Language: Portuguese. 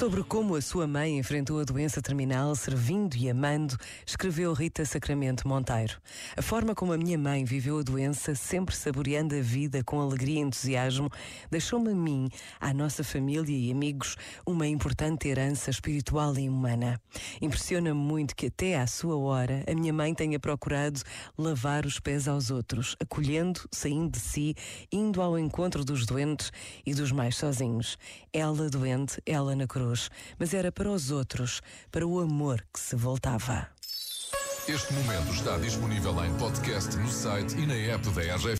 Sobre como a sua mãe enfrentou a doença terminal servindo e amando, escreveu Rita Sacramento Monteiro. A forma como a minha mãe viveu a doença, sempre saboreando a vida com alegria e entusiasmo, deixou-me a mim, à nossa família e amigos, uma importante herança espiritual e humana. Impressiona-me muito que até à sua hora a minha mãe tenha procurado lavar os pés aos outros, acolhendo, saindo de si, indo ao encontro dos doentes e dos mais sozinhos. Ela doente, ela na cruz, mas era para os outros, para o amor que se voltava. Este momento está disponível em podcast no site e na app da RGF.